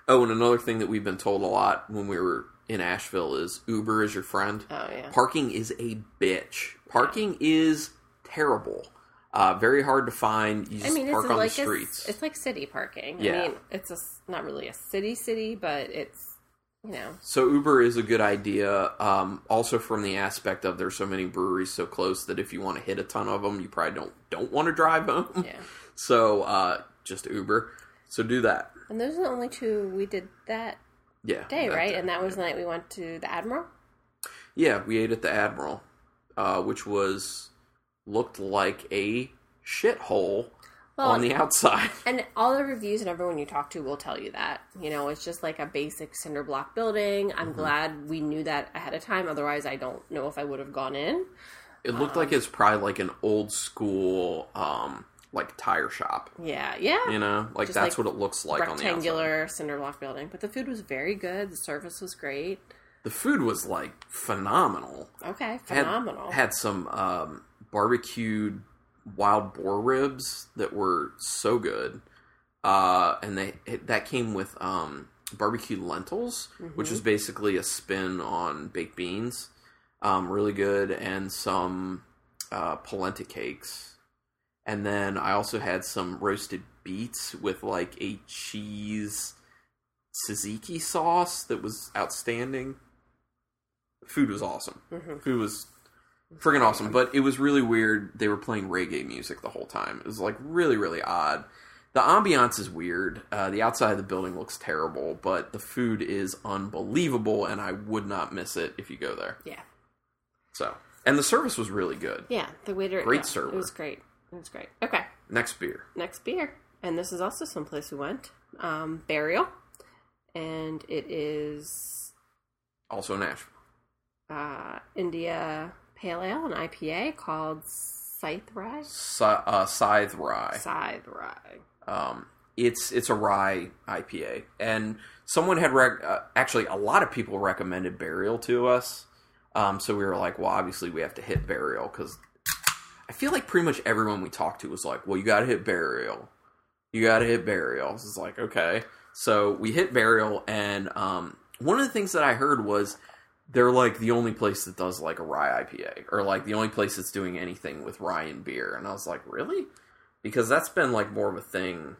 S1: oh, and another thing that we've been told a lot when we were in Asheville is Uber is your friend.
S2: Oh yeah.
S1: Parking is a bitch. Parking is terrible. Uh, very hard to find. You just
S2: I mean,
S1: park
S2: it's
S1: on
S2: like
S1: the streets.
S2: It's, it's like city parking.
S1: Yeah.
S2: I mean, it's a, not really a city city, but it's you know
S1: So Uber is a good idea. Um, also, from the aspect of there's so many breweries so close that if you want to hit a ton of them, you probably don't don't want to drive home.
S2: yeah.
S1: So uh, just Uber. So do that.
S2: And those are the only two we did that
S1: Yeah.
S2: day, right?
S1: day.
S2: And that was the night we went to the Admiral.
S1: Yeah, we ate at the Admiral, uh, which was looked like a shithole
S2: Well,
S1: on the outside.
S2: And all the reviews and everyone you talk to will tell you that. You know, it's just like a basic cinder block building. I'm
S1: Mm-hmm.
S2: glad we knew that ahead of time. Otherwise, I don't know if I would have gone in.
S1: It looked like it's probably like an old school, um, like tire shop.
S2: Yeah, yeah.
S1: You know, like
S2: Just
S1: that's
S2: like
S1: what it looks like on the outside.
S2: Rectangular cinder block building. But the food was very good. The service was great.
S1: The food was like phenomenal.
S2: Okay, phenomenal.
S1: Had, some um, barbecued wild boar ribs that were so good, uh, and they it, that came with um, barbecued lentils, which
S2: Mm-hmm.
S1: is basically a spin on baked beans. Um, really good, and some uh, polenta cakes. And then I also had some roasted beets with like a cheese tzatziki sauce that was outstanding. Food was awesome.
S2: Mhm.
S1: Food was friggin' awesome, but it was really weird. They were playing reggae music the whole time. It was like really, really odd. The ambiance is weird. Uh, the outside of the building looks terrible, but the food is unbelievable, and I would not miss it if you go there.
S2: yeah,
S1: So, and the service was really good.
S2: yeah. The waiter,
S1: Great
S2: yeah,
S1: server.
S2: It was great. Was great. Okay,
S1: Next beer.
S2: next beer, and this is also someplace we went. Um, Burial, and it is
S1: Also Nashville.
S2: uh, India Pale Ale, an IPA called Scythe Rye.
S1: Si- uh, Scythe Rye.
S2: Scythe Rye.
S1: Um, it's it's a rye IPA, and someone had rec- uh, actually a lot of people recommended Burial to us, Um, so we were like, well, obviously we have to hit burial because I feel like pretty much everyone we talked to was like, well, you got to hit burial. You got to hit burial. So it's like, okay. So we hit burial, and um, one of the things that I heard was they're like the only place that does like a rye IPA, or like the only place that's doing anything with rye and beer. And I was like, really? Because that's been like more of a thing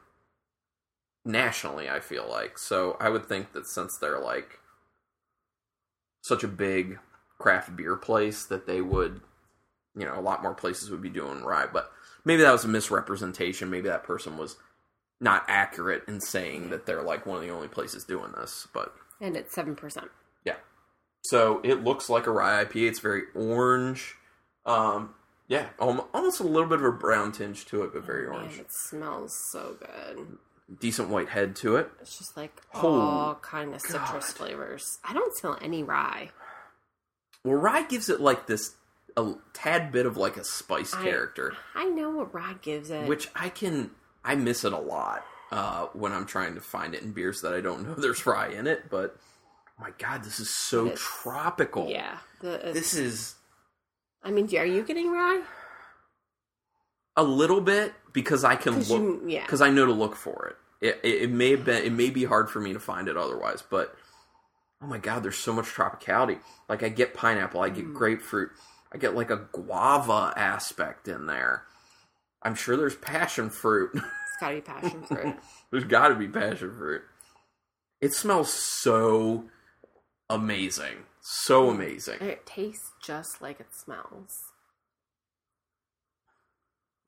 S1: nationally, I feel like. So I would think that since they're like such a big craft beer place, that they would, you know, a lot more places would be doing rye. But maybe that was a misrepresentation. Maybe that person was not accurate in saying that they're like one of the only places doing this. But
S2: And it's 7%.
S1: yeah. So it looks like a rye IPA. It's very orange. Um, yeah, almost a little bit of a brown tinge to it, but very
S2: Man,
S1: orange.
S2: it smells so good.
S1: Decent white head to it.
S2: It's just like
S1: Oh,
S2: all kind of citrus
S1: God.
S2: flavors. I don't smell any rye.
S1: Well, rye gives it like this a tad bit of like a spice
S2: I-
S1: character,
S2: I know what rye gives it.
S1: which I can I miss it a lot uh, when I'm trying to find it in beers that I don't know there's rye in it. But my God, this is so
S2: It is.
S1: tropical.
S2: yeah. The,
S1: this is
S2: I mean, are you getting rye?
S1: a little bit because I can look
S2: you- yeah.
S1: because I know to look for it. It, it. it may have been it may be hard for me to find it otherwise, but oh my god, there's so much tropicality. Like I get pineapple, I
S2: Mm.
S1: get grapefruit, I get like a guava aspect in there. I'm sure there's passion fruit.
S2: It's got to be passion fruit.
S1: there's got to be passion fruit. It smells so amazing, so amazing.
S2: And it tastes just like it smells.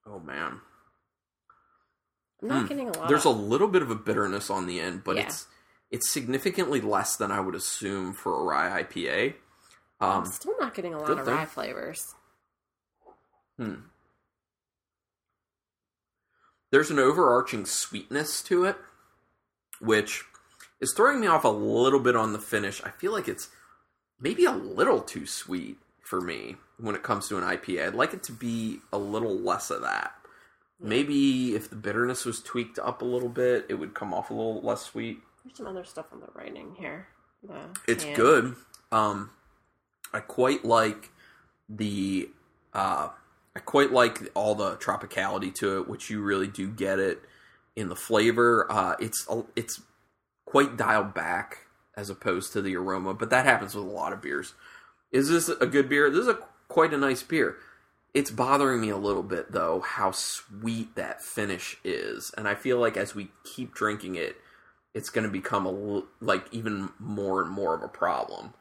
S1: Oh man.
S2: I'm not
S1: Hmm.
S2: getting a lot.
S1: There's a little bit of a bitterness on the end, but
S2: Yeah.
S1: it's it's significantly less than I would assume for a rye IPA.
S2: I'm
S1: Um,
S2: still not getting a lot of
S1: thing.
S2: rye flavors.
S1: hmm. There's an overarching sweetness to it, which is throwing me off a little bit on the finish. I feel like it's maybe a little too sweet for me when it comes to an IPA. I'd like it to be a little less of that. Maybe if the bitterness was tweaked up a little bit, it would come off a little less sweet.
S2: There's some other stuff on the writing here. The
S1: It's good. Um, I quite like the. Uh, I quite like all the tropicality to it, which you really do get it in the flavor. Uh, it's it's quite dialed back as opposed to the aroma, but that happens with a lot of beers. Is this a good beer? This is a quite a nice beer. It's bothering me a little bit though how sweet that finish is, and I feel like as we keep drinking it, it's going to become a like even more and more of a problem.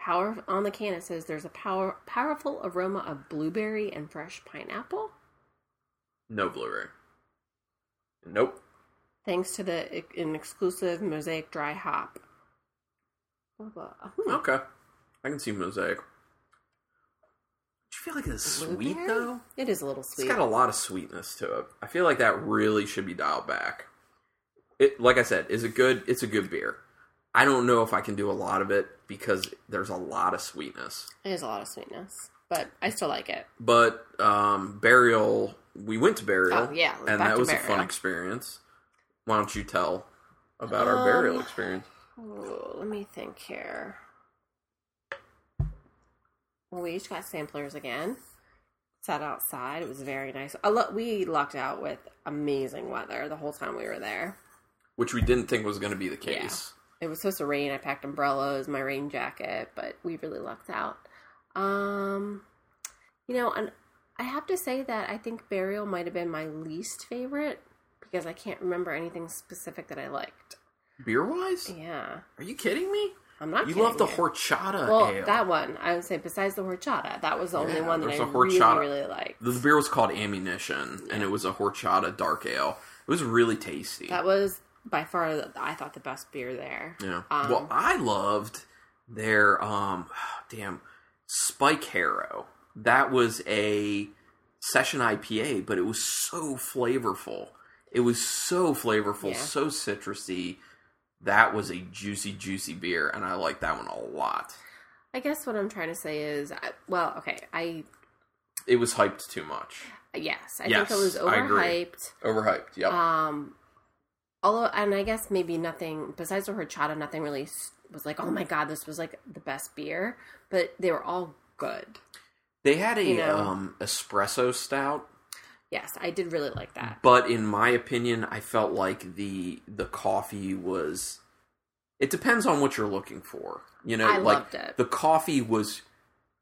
S2: Power on the can. It says there's a power powerful aroma of blueberry and fresh pineapple,
S1: No blueberry. Nope.
S2: thanks to the an exclusive mosaic dry hop. Blah, blah. Hmm.
S1: Okay, I can see mosaic. Do you feel like it's sweet
S2: Blueberry?
S1: though?
S2: It is a little
S1: It's
S2: sweet.
S1: got a lot of sweetness to it. I feel like that really should be dialed back. It, like I said, is a good. It's a good beer. I don't know if I can do a lot of it because there's a lot of sweetness.
S2: It is a lot of sweetness, but I still like it.
S1: But um, burial, we went to burial.
S2: Oh, yeah,
S1: and that was a fun experience. Why don't you tell about our burial
S2: Um,
S1: experience?
S2: Ooh, let me think here. Well, we each got samplers again. Sat outside. It was very nice. Lo- we lucked out with amazing weather the whole time we were there.
S1: Which we didn't think was going to be the case.
S2: It was supposed to rain. I packed umbrellas, my rain jacket, but we really lucked out. Um, you know, and I have to say that I think Burial might have been my least favorite because I can't remember anything specific that I liked.
S1: Beer wise,
S2: Yeah,
S1: are you kidding me?
S2: I'm not.
S1: you love the horchata
S2: Well,
S1: ale.
S2: that one I would say. Besides the horchata, that was the only one that I
S1: there's a
S2: really, really liked.
S1: the beer was called Ammunition, and it was a horchata dark ale. It was really tasty.
S2: That was by far, I thought, the best beer there.
S1: yeah.
S2: Um,
S1: well, I loved their um, damn Spike Harrow. That was a session IPA, but it was so flavorful. It was so flavorful,
S2: Yeah.
S1: so citrusy. That was a juicy, juicy beer, and I like that one a lot.
S2: I guess what I'm trying to say is, well, okay, I
S1: It was hyped too much.
S2: yes, I
S1: Yes,
S2: think it was overhyped.
S1: Overhyped. Yep.
S2: Um, although, and I guess maybe nothing besides the horchata, nothing really was like, oh my god, this was like the best beer, but they were all good.
S1: They had a
S2: You know.
S1: um, espresso stout,
S2: Yes, I did really like that.
S1: but in my opinion, I felt like the the coffee was. It depends on what you're looking for. You know,
S2: I
S1: like
S2: loved it.
S1: the coffee was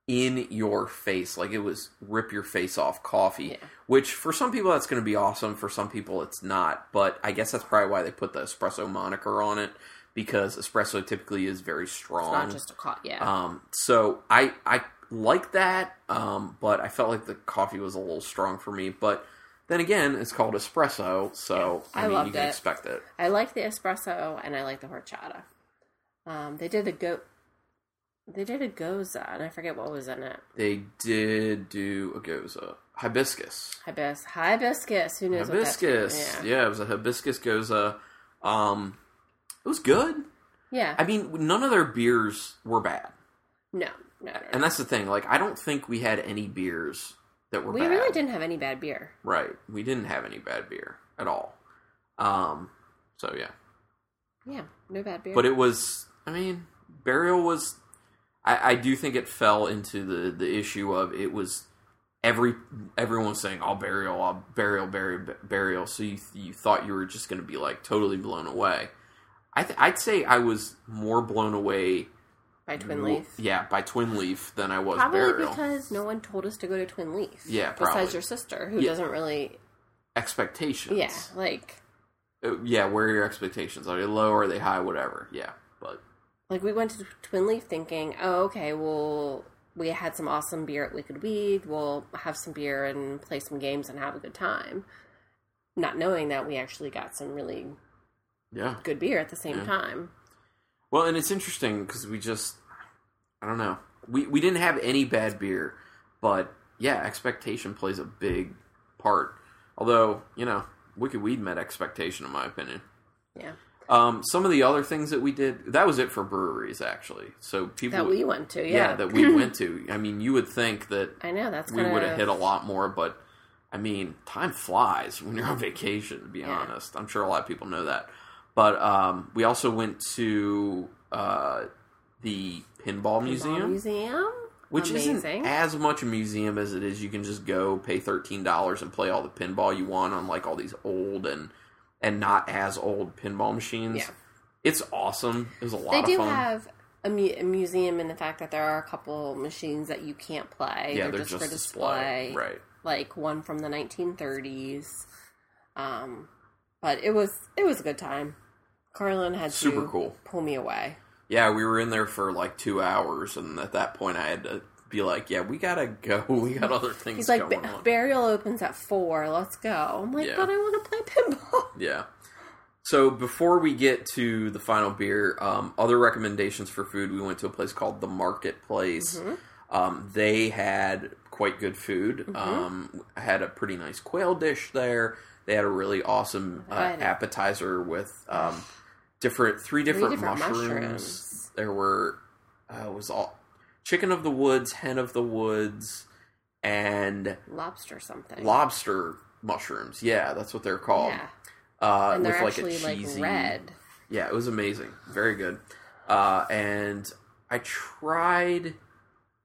S1: in your face, like it was rip your face off coffee.
S2: Yeah.
S1: Which for some people that's going to be awesome. For some people it's not. But I guess that's probably why they put the espresso moniker on it because espresso typically is very strong.
S2: It's not just a coffee. Yeah,
S1: Um, so I I like that, um, but I felt like the coffee was a little strong for me. But then again, it's called espresso, so
S2: Yeah,
S1: I,
S2: I
S1: mean you can
S2: it.
S1: expect it.
S2: I like the espresso and I like the horchata. Um, they did the go. They did a gose, and I forget what was in it.
S1: They did do a gose hibiscus.
S2: Hibis, hibiscus. Who knows
S1: Hibiscus,
S2: what that?
S1: yeah. it was a hibiscus gose. Um, it was good.
S2: Yeah.
S1: I mean, none of their beers were bad,
S2: No, no, no.
S1: and that's the thing. Like, I don't think we had any beers that were
S2: we
S1: bad.
S2: really didn't have any bad beer.
S1: Right. We didn't have any bad beer at all. Um so yeah.
S2: Yeah, no bad beer.
S1: But it was I mean, Burial was I, I do think it fell into the the issue of it was every everyone was saying, "Oh, burial, oh, burial, burial, burial." So you you thought you were just going to be like totally blown away. I th- I'd say I was more blown away,
S2: by Twin Leaf.
S1: yeah, by Twin Leaf than I was
S2: Probably
S1: Burial.
S2: because no one told us to go to Twin Leaf.
S1: Yeah, probably.
S2: Besides your sister, who
S1: Yeah.
S2: doesn't really.
S1: Expectations,
S2: Yeah, like
S1: Uh, yeah. Where are your expectations? Are they low? Are they high? Whatever. Yeah,
S2: like we went to Twin Leaf thinking, oh, okay, well, we had some awesome beer at Wicked Weed. We'll have some beer and play some games and have a good time. Not knowing that we actually got some really
S1: yeah.
S2: good beer at the same
S1: Yeah.
S2: time.
S1: Well, and it's interesting because we just, I don't know, we we didn't have any bad beer, but yeah, expectation plays a big part. Although you know, Wicked Weed met expectation in my opinion.
S2: Yeah,
S1: Um, some of the other things that we did, that was it for breweries actually. So people,
S2: that we went to.
S1: yeah,
S2: Yeah,
S1: that we went to. I mean, you would think that
S2: I know that's
S1: we would have hit a lot more, but I mean, time flies when you're on vacation. To be
S2: Yeah.
S1: honest, I'm sure a lot of people know that. But um, we also went to uh, the Pinball, Museum,
S2: museum,
S1: which
S2: Amazing.
S1: isn't as much a museum as it is. You can just go pay thirteen dollars and play all the pinball you want on like all these old and and not as old pinball machines.
S2: Yeah.
S1: It's awesome. It was a lot
S2: They
S1: of
S2: do have a, mu- a museum in the fact that there are a couple machines that you can't play.
S1: yeah,
S2: they're,
S1: they're
S2: just,
S1: just
S2: for
S1: display.
S2: display.
S1: Right.
S2: Like one from the 1930s. Um, but it was it was a good time. Carlin had
S1: Super
S2: to
S1: cool.
S2: pull me away.
S1: Yeah, we were in there for like two hours, and at that point, I had to be like, "Yeah, we gotta go. We got other things
S2: He's like,
S1: going on."
S2: burial opens at four. Let's go. I'm like,
S1: Yeah.
S2: but I want to play pinball.
S1: yeah. So before we get to the final beer, um, other recommendations for food. We went to a place called the Marketplace.
S2: Mm-hmm.
S1: Um, they had quite good food. Um, had a pretty nice quail dish there. They had a really awesome uh, appetizer with um, different three different,
S2: different
S1: mushrooms.
S2: mushrooms.
S1: There were uh, it was all chicken of the woods, hen of the woods, and
S2: Lobster something.
S1: lobster mushrooms. Yeah, that's what they're called.
S2: Yeah.
S1: Uh,
S2: And
S1: with
S2: they're
S1: like
S2: actually
S1: a cheesy.
S2: like red.
S1: Yeah, it was amazing. Very good. Uh, and I tried.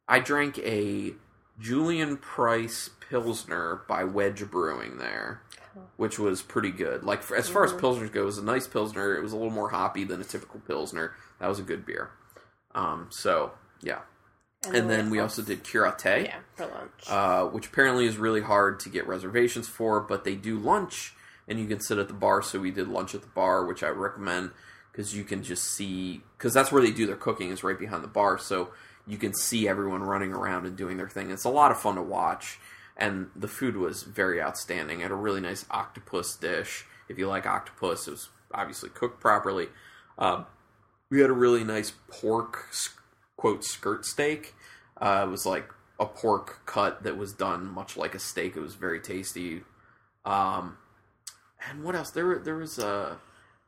S1: I drank a Julian Price Pilsner by Wedge Brewing there, which was pretty good. Like as far as pilsners go, it was a nice pilsner. It was a little more hoppy than a typical pilsner. That was a good beer. Um, so yeah, and then we also did Cúrate
S2: Yeah, for lunch.
S1: uh, which apparently is really hard to get reservations for, but they do lunch and you can sit at the bar. So we did lunch at the bar, which I recommend because you can just see because that's where they do their cooking is right behind the bar, so you can see everyone running around and doing their thing. It's a lot of fun to watch, and the food was very outstanding. I had a really nice octopus dish. If you like octopus, it was obviously cooked properly. Um, we had a really nice pork quote skirt steak. Uh, it was like a pork cut that was done much like a steak. It was very tasty. Um, and what else? There were there was uh,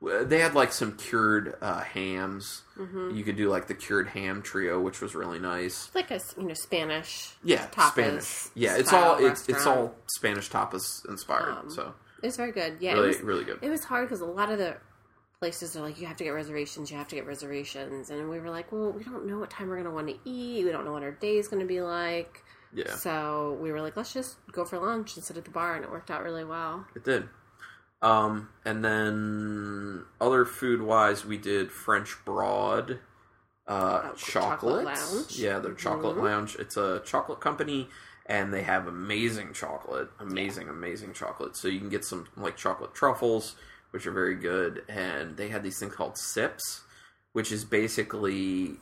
S1: they had like some cured uh, hams.
S2: Mm-hmm.
S1: You could do like the cured ham trio, which was really nice.
S2: It's like a you know Spanish.
S1: Yeah,
S2: tapas
S1: Spanish. Yeah, it's all it's it's all Spanish tapas inspired.
S2: Um,
S1: so
S2: It was very good. Yeah,
S1: really
S2: it was,
S1: really good.
S2: it was hard because a lot of the places are like, you have to get reservations, you have to get reservations. And we were like, well, we don't know what time we're going to want to eat. We don't know what our day is going to be like.
S1: Yeah,
S2: So we were like, let's just go for lunch and sit at the bar. And it worked out really well.
S1: it did. Um, and then other food wise, we did French Broad, uh,
S2: Oh,
S1: chocolate.
S2: Lounge.
S1: Yeah, their chocolate
S2: Mhm.
S1: lounge. It's a chocolate company, and they have amazing chocolate, amazing, amazing chocolate. So you can get some like chocolate truffles, which are very good, and they had these things called sips, which is basically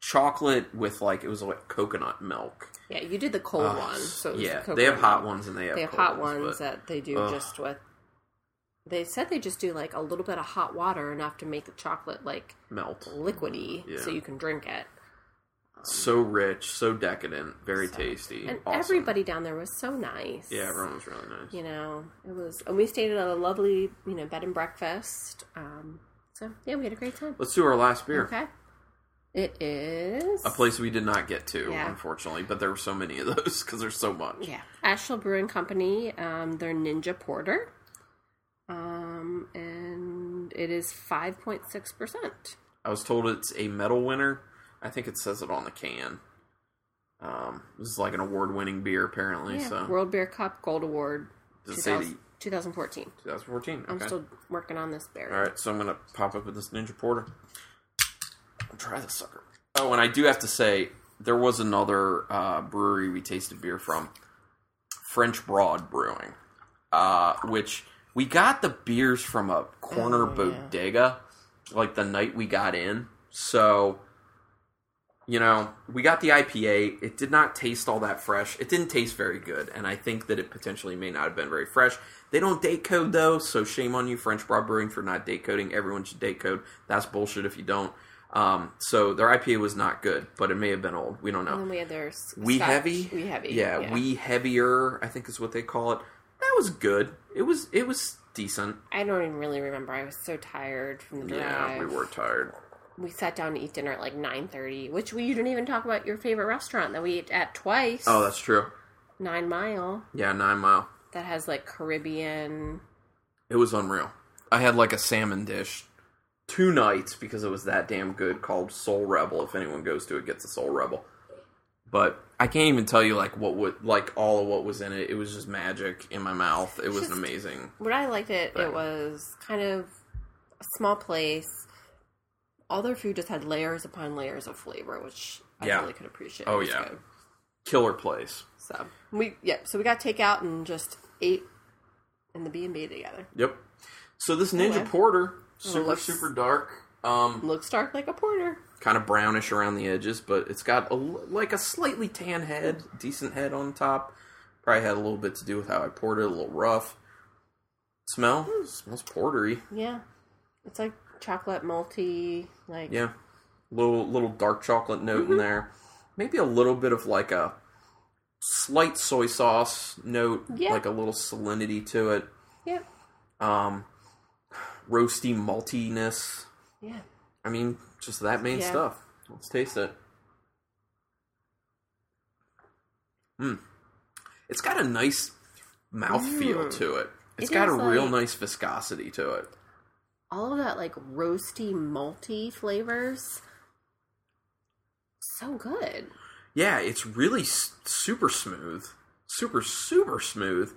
S1: chocolate with like it was like coconut milk.
S2: Yeah, you did the cold
S1: Uh,
S2: one. So it was
S1: yeah,
S2: the
S1: they have hot
S2: milk.
S1: ones and they have
S2: They have hot
S1: ones,
S2: ones
S1: but-
S2: that they do
S1: Ugh.
S2: just with. They said they just do like a little bit of hot water enough to make the chocolate like
S1: melt.
S2: liquidy,
S1: Yeah.
S2: so you can drink it.
S1: So rich, so decadent, very
S2: So-
S1: tasty.
S2: And
S1: awesome.
S2: everybody down there was so nice.
S1: Yeah, everyone was really nice.
S2: You know, it was, and we stayed at a lovely, you know, bed and breakfast. Um, so yeah, we had a great time.
S1: Let's do our last beer.
S2: Okay, it is
S1: A place we did not get to,
S2: Yeah.
S1: unfortunately, but there were so many of those because there's so much.
S2: Yeah, Asheville Brewing Company. Um, their Ninja Porter. Um, and it is five point six percent.
S1: I was told it's a medal winner. I think it says it on the can. Um, this is like an award-winning beer, apparently.
S2: Yeah,
S1: So,
S2: World Beer Cup Gold Award,
S1: does it say the
S2: 2014.
S1: 2014?
S2: I'm still working on this beer.
S1: All right, so I'm gonna pop up with this Ninja Porter. I'll try this sucker. Oh, and I do have to say there was another uh, brewery we tasted beer from, French Broad Brewing, uh, which we got the beers from a corner
S2: Oh, yeah.
S1: bodega, like the night we got in. So, you know, we got the IPA. It did not taste all that fresh. It didn't taste very good, and I think that it potentially may not have been very fresh. They don't date code though, so shame on you, French Broad Brewing, for not date coding. Everyone should date code. That's bullshit if you don't. Um, so their IPA was not good, but it may have been old. We don't know.
S2: And then we had their
S1: We
S2: Scotch-
S1: heavy,
S2: Wee heavy.
S1: yeah, we heavier. I think is what they call it. That was good. It was it was decent.
S2: I don't even really remember. I was so tired from the drive.
S1: Yeah, we were tired.
S2: We sat down to eat dinner at like nine thirty, which we you didn't even talk about your favorite restaurant that we ate at twice.
S1: Oh, that's true.
S2: Nine Mile
S1: Yeah, nine mile.
S2: that has like Caribbean.
S1: It was unreal. I had like a salmon dish two nights because it was that damn good called Soul Rebel. If anyone goes to it, gets a Soul Rebel. But I can't even tell you like what would like all of what was in it. It was just magic in my mouth. It was
S2: Just-
S1: amazing.
S2: What I liked it, it was kind of a small place. All their food just had layers upon layers of flavor, which I
S1: Yeah.
S2: really could appreciate.
S1: Oh, yeah.
S2: good.
S1: Killer place.
S2: So we yeah, so we got takeout and just ate in the B and B together.
S1: Yep. So this Ninja
S2: Okay.
S1: Porter, super
S2: looks-
S1: super dark. Um,
S2: Looks dark like a porter.
S1: kind of brownish around the edges, but it's got a, like a slightly tan head, decent head on top. Probably had a little bit to do with how I poured it, a little rough. Smell smells portery.
S2: Yeah, it's like chocolate malty, like
S1: Yeah, little little dark chocolate note in there. Maybe a little bit of like a slight soy sauce note,
S2: Yeah.
S1: like a little salinity to it.
S2: yeah,
S1: Um, roasty maltiness.
S2: yeah.
S1: I mean, just that main
S2: Yeah.
S1: stuff. Let's taste it. Mm. It's got a nice mouth feel
S2: Mm.
S1: to it. It's
S2: It
S1: got a
S2: is
S1: real nice viscosity to it.
S2: All of that like roasty malty flavors, so good.
S1: Yeah, it's really s- super smooth. Super, super smooth.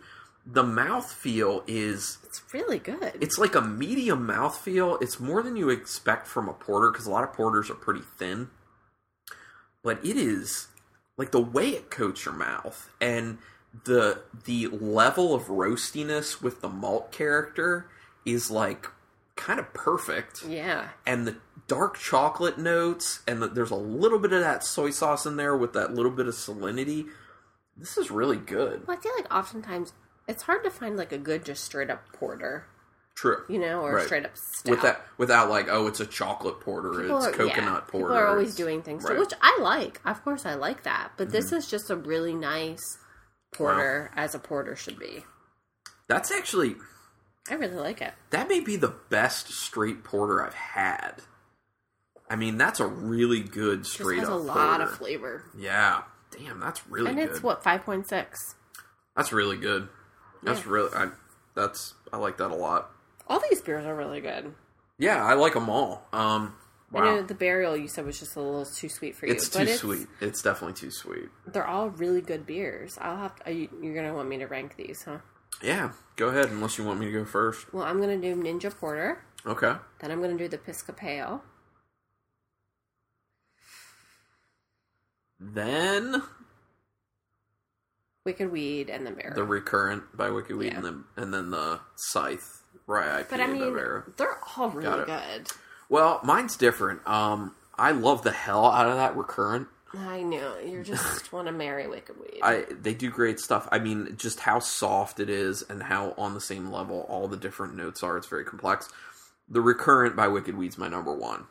S1: The mouth feel is
S2: It's really good.
S1: it's like a medium mouth feel. It's more than you expect from a porter because a lot of porters are pretty thin. But it is like the way it coats your mouth and the the level of roastiness with the malt character is like kind of perfect.
S2: yeah,
S1: And the dark chocolate notes and the, there's a little bit of that soy sauce in there with that little bit of salinity. This is really good.
S2: well, I feel like oftentimes it's hard to find like a good just straight up porter,
S1: True.
S2: you know, or
S1: Right.
S2: straight up stout.
S1: with that without like oh it's a chocolate porter
S2: People
S1: it's
S2: are-
S1: coconut
S2: yeah,
S1: porter
S2: People are always doing things,
S1: right. Mm-hmm.
S2: which I like. Of course, I like that. But this is just a really nice porter, as a porter should be.
S1: that's actually
S2: I really like it.
S1: that may be the best straight porter i've had i mean that's a really good
S2: Just
S1: straight
S2: has
S1: up
S2: a lot
S1: porter.
S2: of flavor,
S1: yeah damn that's really good.
S2: and
S1: good
S2: it's what five point six.
S1: that's really good that's
S2: Yeah.
S1: really I, that's i like that a lot
S2: All these beers are really good.
S1: Yeah, I like them all. Um, wow.
S2: I know the burial you said was just a little too sweet for you.
S1: It's too sweet. It's definitely too sweet.
S2: They're all really good beers. I'll have to, you, you're gonna want me to rank these, huh?
S1: Yeah, go ahead unless you want me to go first.
S2: Well, I'm gonna do Ninja Porter.
S1: Okay.
S2: Then I'm gonna do the Pisgah Pale.
S1: Then
S2: Wicked Weed and the Bear.
S1: the recurrent by Wicked Weed
S2: Yeah.
S1: and then and then the Scythe Rye IPA
S2: but I mean, they're all
S1: Got
S2: really
S1: it.
S2: good.
S1: Well, mine's different. Um, I love the hell out of that recurrent.
S2: I know you just want to marry Wicked Weed.
S1: I they do great stuff. I mean, just how soft it is and how on the same level all the different notes are. It's very complex. The recurrent by Wicked Weed's my number one.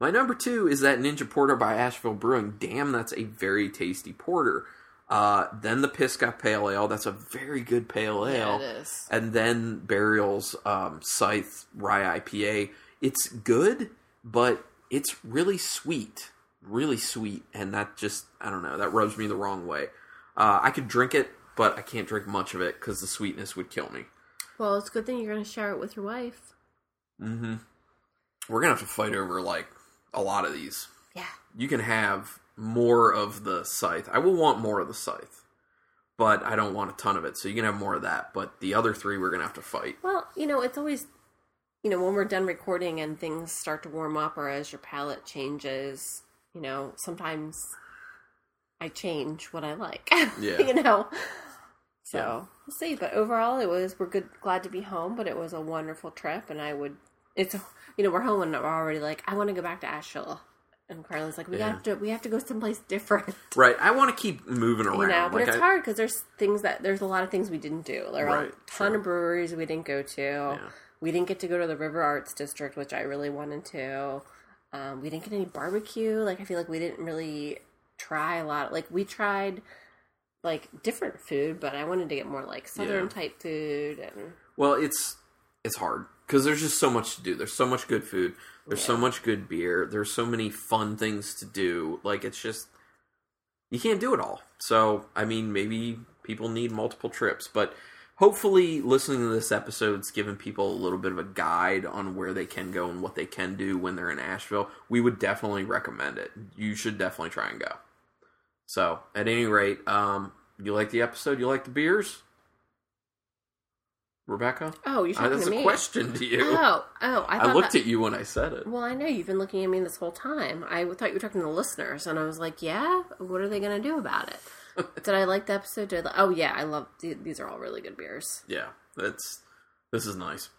S1: My number two is that Ninja Porter by Asheville Brewing. Damn, that's a very tasty porter. Uh, then the Pisgah Pale Ale. That's a very good pale ale.
S2: yeah, it is.
S1: and then Burial's um, Scythe Rye IPA. It's good, but it's really sweet, really sweet, and that just I don't know that rubs me the wrong way. Uh, I could drink it, but I can't drink much of it because the sweetness would kill me.
S2: Well, it's a good thing you're gonna share it with your wife.
S1: Mm-hmm. We're gonna have to fight over like a lot of these.
S2: Yeah.
S1: You can have more of the Scythe. I will want more of the Scythe, but I don't want a ton of it. So you can have more of that. But the other three, we're gonna have to fight.
S2: Well, you know, it's always, you know, when we're done recording and things start to warm up, or as your palate changes, you know, sometimes I change what I like.
S1: Yeah.
S2: you know. So
S1: Yeah.
S2: we'll see. But overall, it was we're good, glad to be home. But it was a wonderful trip, and I would. It's you know we're home and we're already like I want to go back to Asheville, and Carla's like we
S1: Yeah.
S2: have to we have to go someplace different.
S1: Right. I want to keep moving around.
S2: You know, but
S1: Like,
S2: it's
S1: I-
S2: hard because there's things that there's a lot of things we didn't do. There are
S1: Right,
S2: a ton of breweries we didn't go to.
S1: Yeah.
S2: We didn't get to go to the River Arts District, which I really wanted to. Um, we didn't get any barbecue. Like I feel like we didn't really try a lot. Like we tried like different food, but I wanted to get more like southern
S1: Yeah.
S2: type food and
S1: Well, it's it's hard because there's just so much to do. There's so much good food. There's so much good beer. There's so many fun things to do. Like it's just you can't do it all. So I mean, maybe people need multiple trips, but hopefully, listening to this episode's given people a little bit of a guide on where they can go and what they can do when they're in Asheville. We would definitely recommend it. You should definitely try and go. So, at any rate, um, you like the episode? You like the beers? Rebecca?
S2: oh, you're
S1: Uh,
S2: talking
S1: that's
S2: to
S1: a
S2: me.
S1: question to you.
S2: Oh, oh, I,
S1: I, looked
S2: that-
S1: at you when I said it.
S2: Well, I know you've been looking at me this whole time. I thought you were talking to the listeners, and I was like, "Yeah, what are they going to do about it?" Did I like the episode? Did I li- oh yeah, I love these. Are all really good beers.
S1: Yeah, that's this is nice.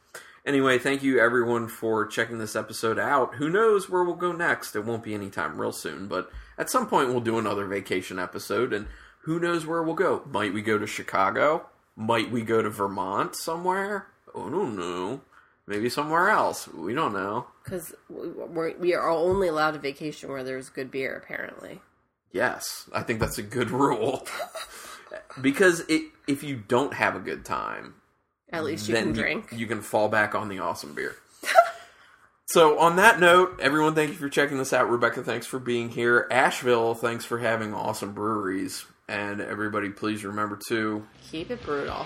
S1: Anyway, thank you everyone for checking this episode out. Who knows where we'll go next? It won't be anytime real soon, but at some point we'll do another vacation episode, and who knows where we'll go? Might we go to Chicago? Might we go to Vermont somewhere? Oh, I don't know. Maybe somewhere else. We don't know.
S2: Because we are only allowed to vacation where there's good beer, apparently.
S1: Yes, I think that's a good rule. because it, if you don't have a good time,
S2: At least you
S1: then
S2: can drink.
S1: You, can fall back on the awesome beer. so, on that note, everyone, thank you for checking this out. Rebecca, thanks for being here. Asheville, thanks for having awesome breweries. And everybody, please remember to
S2: Keep it brutal.